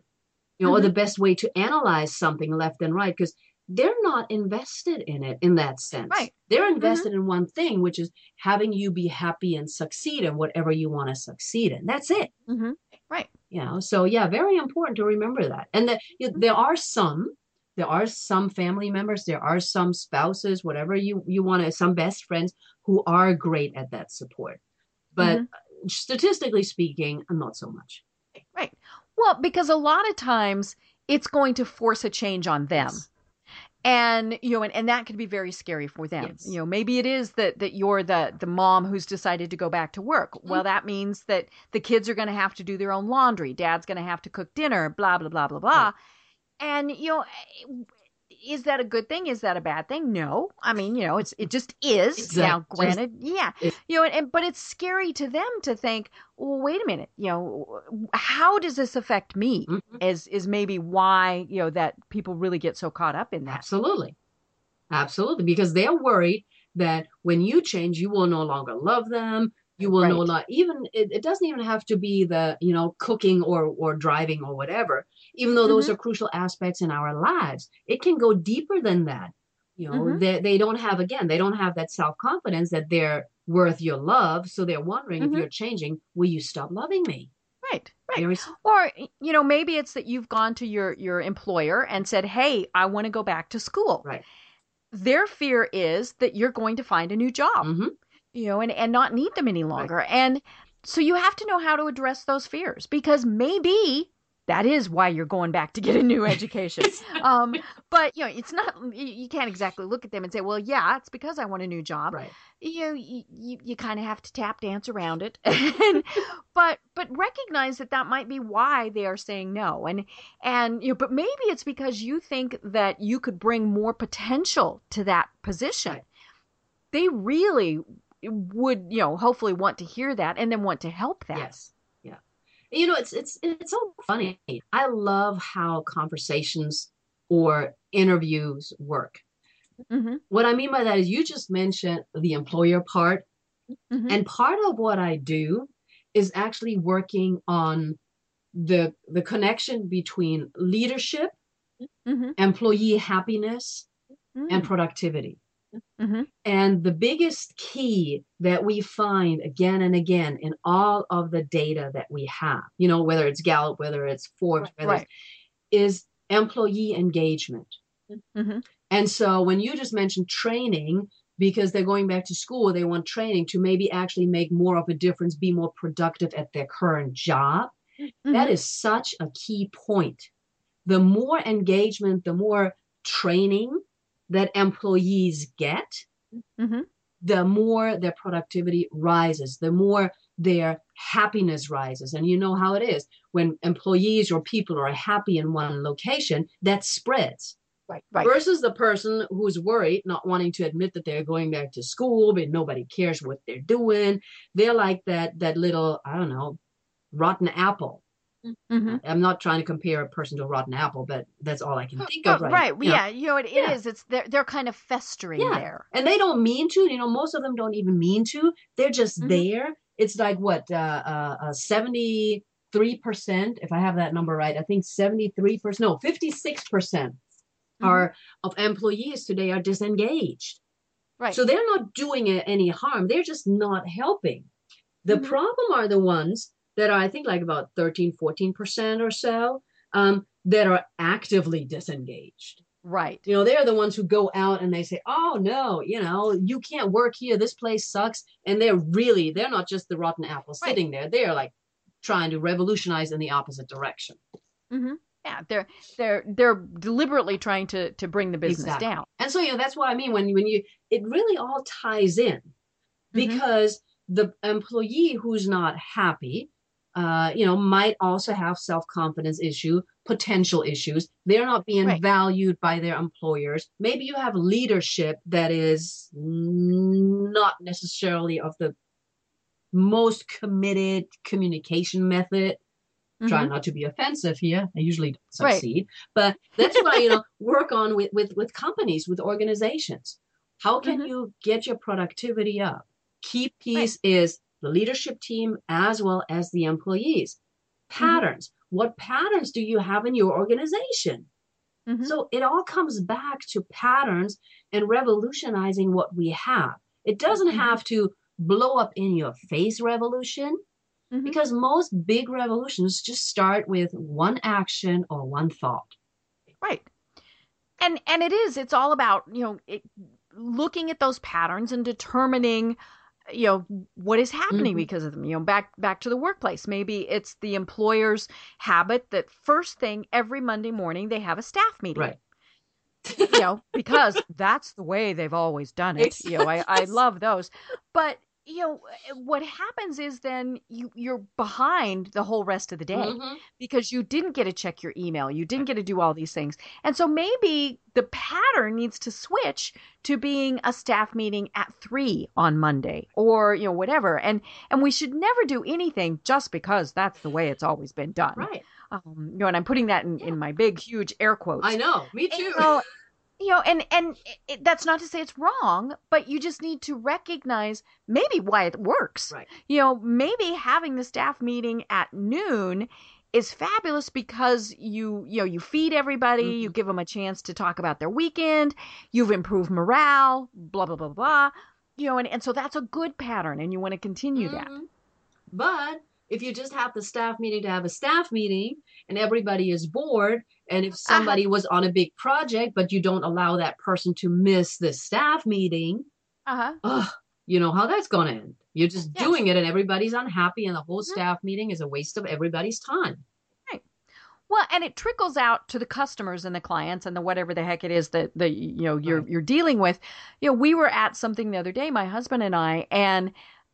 You know, mm-hmm. or the mm-hmm. best way to analyze something left and right because they're not invested in it in that sense. Right. They're mm-hmm. invested in one thing, which is having you be happy and succeed in whatever you want to succeed in. That's it. Right. You know, so yeah, very important to remember that. And that you know, there are some there are some family members there are some spouses whatever you you want to some best friends who are great at that support. But mm-hmm. statistically speaking not so much. Right. Well because a lot of times it's going to force a change on them. Yes. and you know and, and that could be very scary for them. Yes. you know maybe it is that that you're the the mom who's decided to go back to work. Mm-hmm. well that means that the kids are going to have to do their own laundry. Dad's going to have to cook dinner blah blah blah blah blah. Right and you know is that a good thing? Is that a bad thing? No. I mean you know it's it just is. Exactly. now granted yeah. you know and, and, but it's scary to them to think well wait a minute. You know how does this affect me? Mm-hmm. is is maybe why you know that people really get so caught up in that. Absolutely. Absolutely. Because they're worried that when you change you will no longer love them you will right. know not even it, it, doesn't even have to be the you know cooking or or driving or whatever. Even though those mm-hmm. are crucial aspects in our lives it can go deeper than that. You know mm-hmm. they, they don't have again they don't have that self-confidence that they're worth your love. So they're wondering mm-hmm. if you're changing will you stop loving me? Right right. Or you know maybe it's that you've gone to your your employer and said hey i want to go back to school. Right. Their fear is that you're going to find a new job. Mm-hmm you know, and, and not need them any longer. Right. And so you have to know how to address those fears because maybe that is why you're going back to get a new education. [laughs] um, but you know, it's not. You can't exactly look at them and say, "Well, yeah, it's because I want a new job." Right. You you you, you kind of have to tap dance around it, [laughs] and, but but recognize that that might be why they are saying no, and and you know, but maybe it's because you think that you could bring more potential to that position. Right. They really would you know hopefully want to hear that and then want to help that yes yeah you know it's it's it's so funny i love how conversations or interviews work mm-hmm. what i mean by that is you just mentioned the employer part mm-hmm. and part of what i do is actually working on the the connection between leadership mm-hmm. employee happiness and mm. productivity Mm-hmm. And the biggest key that we find again and again in all of the data that we have, you know, whether it's Gallup, whether it's Forbes, whether right. it's, is employee engagement. Mm-hmm. And so when you just mentioned training, because they're going back to school, they want training to maybe actually make more of a difference, be more productive at their current job. Mm-hmm. That is such a key point. The more engagement, the more training, that employees get, mm-hmm. the more their productivity rises, the more their happiness rises. And you know how it is when employees or people are happy in one location, that spreads. Right, right. Versus the person who's worried, not wanting to admit that they're going back to school, but nobody cares what they're doing. They're like that that little, I don't know, rotten apple Mhm. I'm not trying to compare a person to a rotten apple, but that's all I can think Oh, of right. right. you know. Yeah. You know, it, it Yeah. is. It's they're they're kind of festering Yeah. there. and they don't mean to you know most of them don't even mean to they're just Mhm. there it's like what uh uh, uh 73% if i have that number right i think 73% no 56% Mhm. are of employees today are disengaged Right. so they're not doing any harm they're just not helping the Mhm. problem are the ones that are i think like about 13 14% or so um, that are actively disengaged right. you know they're the ones who go out and they say oh no you know you can't work here this place sucks and they're really they're not just the rotten apple Right. sitting there they're like trying to revolutionize in the opposite direction Mm-hmm. Yeah. They're they're they're deliberately trying to to bring the business Exactly. down. and so you know that's what i mean when when you it really all ties in Mhm. because the employee who's not happy uh, you know might also have self-confidence issue potential issues they're not being Right. valued by their employers maybe you have leadership that is not necessarily of the most committed communication method try Mhm. not to be offensive here i usually don't Right. succeed but that's what i you know [laughs] work on with with with companies with organizations how can Mhm. you get your productivity up key piece is the leadership team as well as the employees Mm-hmm. patterns what patterns do you have in your organization Mhm. so it all comes back to patterns and revolutionizing what we have it doesn't Mhm. have to blow up in your face revolution Mhm. because most big revolutions just start with one action or one thought. Right. And and it is it's all about, you know, it, looking at those patterns and determining you know what is happening Mhm. because of them you know back back to the workplace. Maybe it's the employer's habit that first thing every monday morning they have a staff meeting. Right. you know [laughs] because that's the way they've always done it. You know i, I love those. But you know what happens is then you you're behind the whole rest of the day Mhm. because you didn't get to check your email you didn't get to do all these things and so maybe the pattern needs to switch to being a staff meeting at three on monday or you know whatever and and we should never do anything just because that's the way it's always been done Right. um, you know and i'm putting that in, in my big huge air quotes I know. Me and, too. know, you know, and and it, that's not to say it's wrong, but you just need to recognize maybe why it works. Right. You know, maybe having the staff meeting at noon is fabulous because you you know you feed everybody, you Mhm. give them a chance to talk about their weekend, you've improved morale, blah blah blah blah. You know, and, and so that's a good pattern, and you want to continue that. Mhm. But if you just have the staff meeting to have a staff meeting and everybody is bored, and if Uh-huh. somebody was on a big project, but you don't allow that person to miss the staff meeting, Uh huh. ugh, you know how that's going to end. You're just Yes. doing it and everybody's unhappy, and the whole Mhm. staff meeting is a waste of everybody's time. Right. Well, and it trickles out to the customers and the clients and the whatever the heck it is that the you know you're Right. you're dealing with. You know, we were at something the other day, my husband and I, and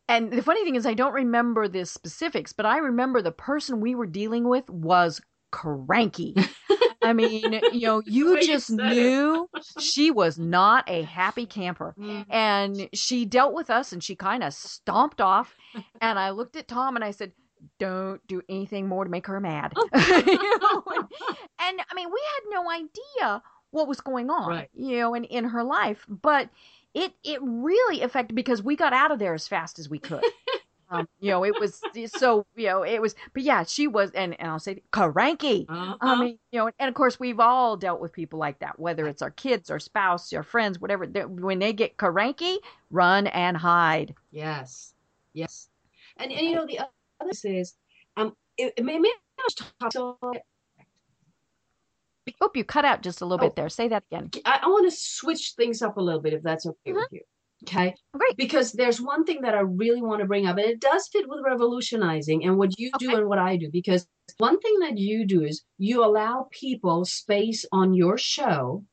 and the funny thing is I don't remember the specifics, but I remember the person we were dealing with was cranky. [laughs] I mean, you know, you just knew she was not a happy camper. Mhm. And she dealt with us and she kind of stomped off. And I looked at Tom and I said, Don't do anything more to make her mad. [laughs] You know, and, [laughs] and I mean, we had no idea what was going on, Right. you know, in, in her life. But it it really affected because we got out of there as fast as we could. [laughs] um, you know, it was so, you know, it was, but yeah, she was, and, and I'll say, cranky. Uh-huh. I mean, you know, and of course, we've all dealt with people like that, whether it's our kids, our spouse, our friends, whatever. they- When they get cranky, run and hide. Yes, yes, and and you know the other thing is, um, it, it may, maybe I was talking so Oh, you cut out just a little Oh. bit there. Say that again. I, I want to switch things up a little bit if that's okay with you. Okay. Great. Because there's one thing that I really want to bring up, and it does fit with revolutionizing and what you do and what I do. Because one thing that you do is you allow people space on your show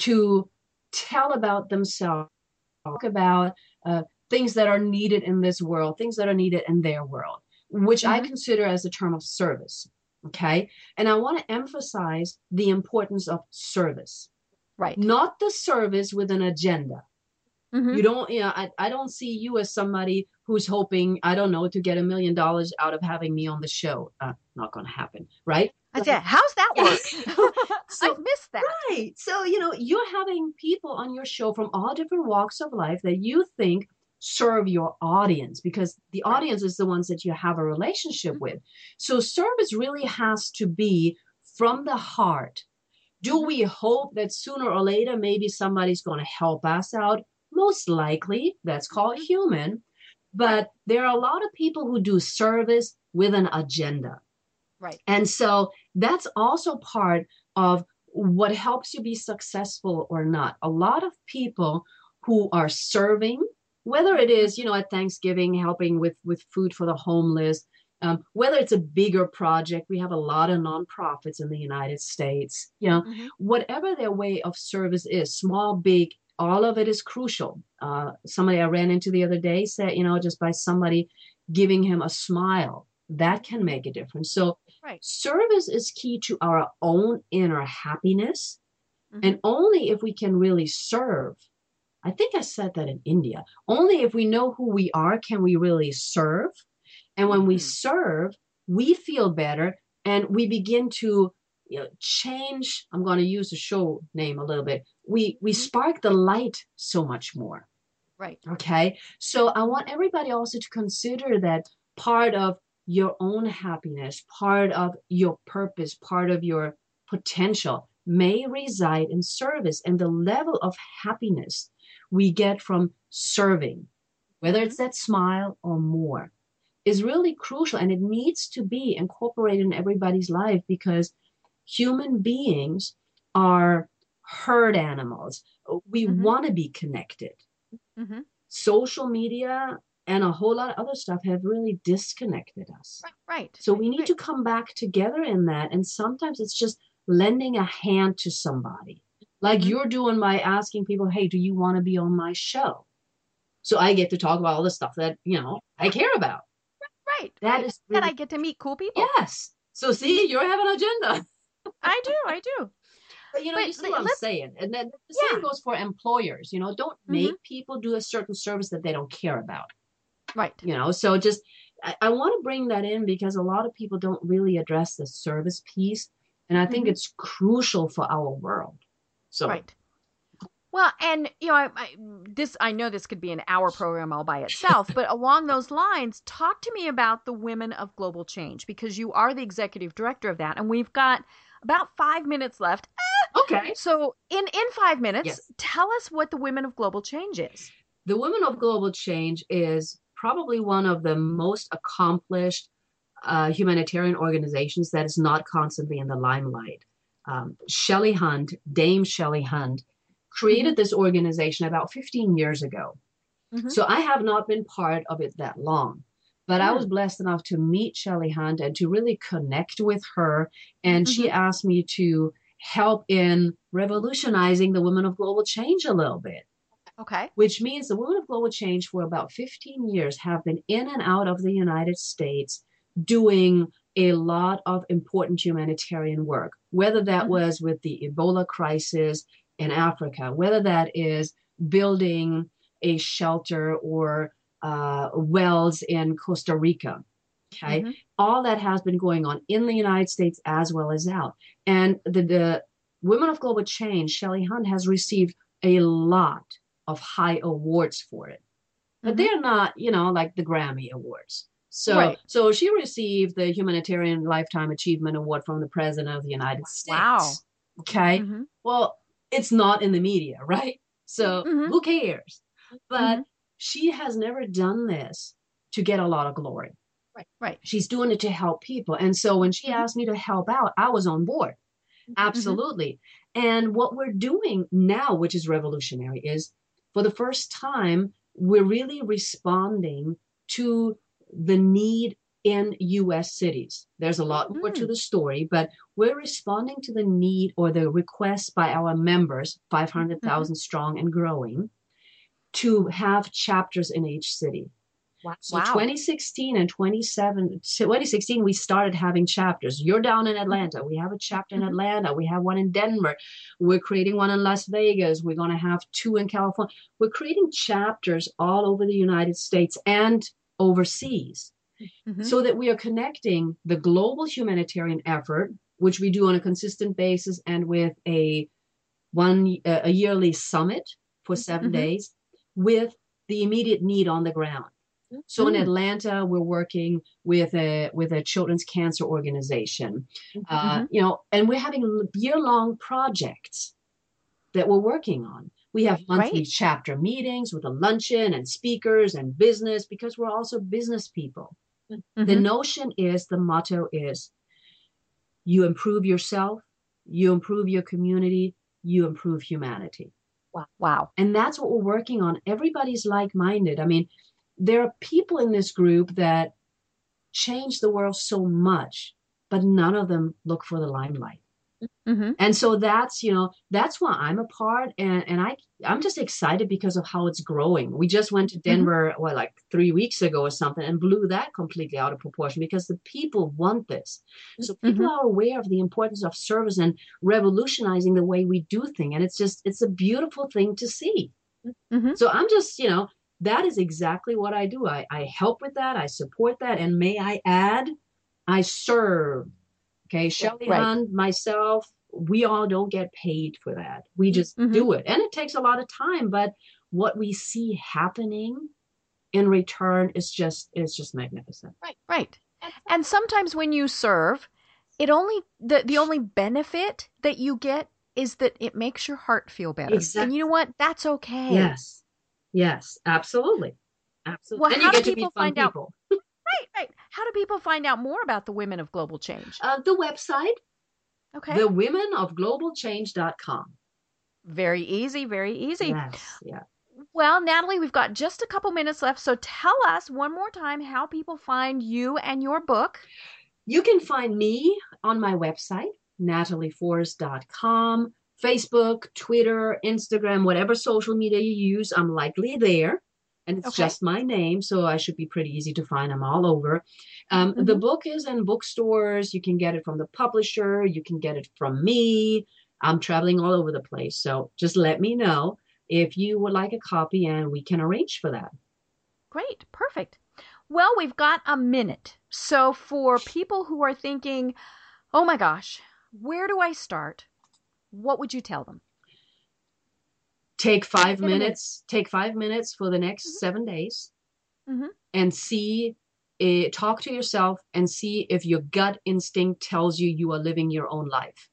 to tell about themselves, talk about uh, things that are needed in this world, things that are needed in their world, which I Mhm. consider as a term of service. Okay. And I want to emphasize the importance of service Right. not the service with an agenda. Mhm. You don't, you know, I, I don't see you as somebody who's hoping, I don't know, to get a million dollars out of having me on the show. Uh, not going to happen, right? I said, how's that [laughs] work? So- I've missed that. Right. So, you know, you're having people on your show from all different walks of life that you think serve your audience because the audience is the ones that you have a relationship Mhm. with. So, service really has to be from the heart. Do Mhm. we hope that sooner or later maybe somebody's going to help us out? Most likely, that's called Mhm. human. But there are a lot of people who do service with an agenda. Right. And so that's also part of what helps you be successful or not. A lot of people who are serving, whether it is, you know, at Thanksgiving, helping with, with food for the homeless, um, whether it's a bigger project, we have a lot of nonprofits in the United States, you know, Mhm. whatever their way of service is, small, big, all of it is crucial. Uh, somebody I ran into the other day said, you know, just by somebody giving him a smile, that can make a difference. So, Right. service is key to our own inner happiness. Mhm. And only if we can really serve, I think I said that in India, only if we know who we are can we really serve. And when we Mhm. serve, we feel better and we begin to you know, change. I'm going to use the show name a little bit. We we Mhm. spark the light so much more. Right. Okay. So I want everybody also to consider that part of your own happiness, part of your purpose, part of your potential may reside in service and the level of happiness we get from serving, whether it's that smile or more, is really crucial and it needs to be incorporated in everybody's life because human beings are herd animals. We Mhm. want to be connected hmm social media and a whole lot of other stuff have really disconnected us. Right. Right. So we need Right. to come back together in that. And sometimes it's just lending a hand to somebody, like Mhm. you're doing by asking people, hey, do you want to be on my show? So I get to talk about all the stuff that, you know, I care about. Right. That is That I get to meet cool people. yes. So see, you have an agenda. I do. I do. [laughs] But you know, But you see what I'm saying. And then the Yeah. same goes for employers. You know, don't Mhm. make people do a certain service that they don't care about. Right. you know so just i, I want to bring that in because a lot of people don't really address the service piece and i think Mhm. it's crucial for our world so Right. Well, and you know, I, I, this I know this could be an hour program all by itself, [laughs] but along those lines, talk to me about the Women of Global Change because you are the executive director of that, and we've got about five minutes left. okay So, in in five minutes, Yes. tell us what the Women of Global Change is. the women of global change is probably one of the most accomplished uh, humanitarian organizations that is not constantly in the limelight um, Shelley Hunt, Dame Shelley Hunt, created this organization about 15 years ago. Mhm. So I have not been part of it that long. But I Mm. was blessed enough to meet Shelley Hunt and to really connect with her. And she asked me to help in revolutionizing the women of global change a little bit Okay. which means the women of global change for about 15 years have been in and out of the United States doing a lot of important humanitarian work, whether that Mhm. was with the Ebola crisis in Africa, whether that is building a shelter or uh, wells in Costa Rica. Okay. Mhm. All that has been going on in the United States as well as out. And the, the Women of Global Change, Shelley Hunt, has received a lot of high awards for it. But Mhm. they're not, you know, like the Grammy Awards. So, Right. so she received the Humanitarian Lifetime Achievement Award from the President of the United States. Wow. Okay. Mhm. Well, it's not in the media, right? So Mhm. who cares? But Mhm. she has never done this to get a lot of glory. Right. Right. She's doing it to help people. And so when she Mhm. asked me to help out, I was on board. Absolutely. And what we're doing now, which is revolutionary, is for the first time, we're really responding to the need in US cities. There's a lot more to Mm. the story, but we're responding to the need or the request by our members, 500,000 strong and growing, to have chapters in each city. Wow. So 2016 and 27, 2016, we started having chapters. You're down in Atlanta. We have a chapter in Mhm. Atlanta. We have one in Denver. We're creating one in Las Vegas. We're going to have two in California. We're creating chapters all over the United States and overseas Mhm. so that we are connecting the global humanitarian effort, which we do on a consistent basis and with a one a yearly summit for 7 Mhm. days with the immediate need on the ground. So in Mm. Atlanta, we're working with a with a children's cancer organization, uh, Mhm. you know, and we're having year long projects that we're working on. We have monthly Great. chapter meetings with a luncheon and speakers and business because we're also business people. The Mhm. notion is the motto is you improve yourself, you improve your community, you improve humanity. Wow. And that's what we're working on. Everybody's like minded. I mean, there are people in this group that change the world so much, but none of them look for the limelight. Hmm And so that's, you know, that's why I'm a part and, and I I'm just excited because of how it's growing. We just went to Denver what like 3 weeks ago or something and blew that completely out of proportion because the people want this. So people are aware of the importance of service and revolutionizing the way we do things and it's just it's a beautiful thing to see. hmm So I'm just, you know, that is exactly what I do. I, I help with that. I support that. And may I add, I serve. Okay. Shelley Right. Hunt, myself, we all don't get paid for that. We just Mhm. do it. And it takes a lot of time, but what we see happening in return is just is just magnificent. Right. Right. And sometimes when you serve, it only the the only benefit that you get is that it makes your heart feel better. And you know what? That's okay. Yes. Yes, absolutely. Absolutely. Well, and how you do get to meet people fun find out- people. Right, right. How do people find out more about the Women of Global Change? Uh, the website, Okay. the women of globalchange.com. very easy, very easy. Yes, yeah. Well, Natalie, we've got just a couple minutes left, so tell us one more time how people find you and your book. You can find me on my website, natalieforest.com, Facebook, Twitter, Instagram, whatever social media you use, I'm likely there. And it's Okay. just my name, so I should be pretty easy to find. I'm all over. Um, The Mhm. book is in bookstores. You can get it from the publisher. You can get it from me. I'm traveling all over the place. So just let me know if you would like a copy and we can arrange for that. Great, perfect. Well, we've got a minute. So, for people who are thinking, oh my gosh, where do I start? What would you tell them? Take five Get 'em in. minutes take five minutes for the next Mhm. seven days Mhm. and see eh, talk to yourself and see if your gut instinct tells you you are living your own life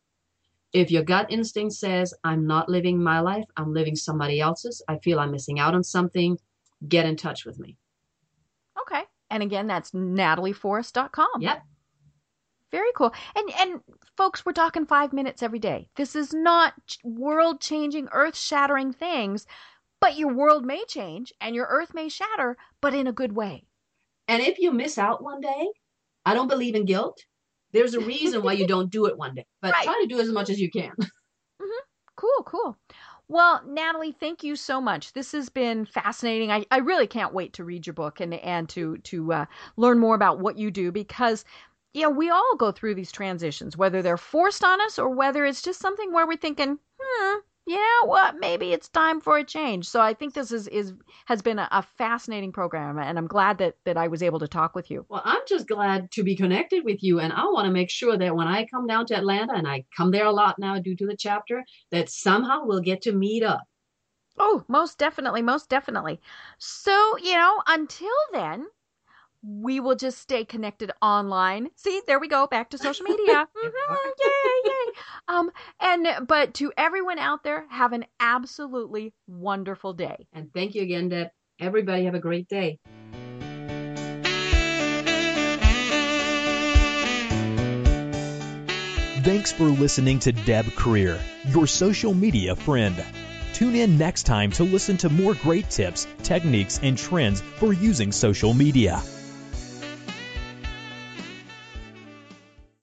if your gut instinct says i'm not living my life i'm living somebody else's i feel i'm missing out on something get in touch with me Okay. And again, that's natalieforest.com. yep Very cool. And and folks, we're talking 5 minutes every day. This is not world-changing, earth-shattering things, but your world may change and your earth may shatter, but in a good way. and if you miss out one day i don't believe in guilt there's a reason why you don't do it one day but [laughs] Right. try to do as much as you can [laughs] Cool, cool. Well, Natalie, thank you so much. This has been fascinating. I, I really can't wait to read your book and and to to uh, learn more about what you do because yeah, we all go through these transitions, whether they're forced on us or whether it's just something where we're thinking, hmm, you know what, maybe it's time for a change. So I think this is is has been a, a fascinating program, and I'm glad that that I was able to talk with you. Well, I'm just glad to be connected with you. And I want to make sure that when I come down to Atlanta, and I come there a lot now due to the chapter, that somehow we'll get to meet up. Oh, most definitely, most definitely. So, you know, until then, we will just stay connected online. See, there we go, back to social media. [laughs] Mhm, yay, yay. Um, and but to everyone out there, have an absolutely wonderful day. And thank you again, Deb. Everybody have a great day. Thanks for listening to Deb Krier, your social media friend. Tune in next time to listen to more great tips, techniques, and trends for using social media.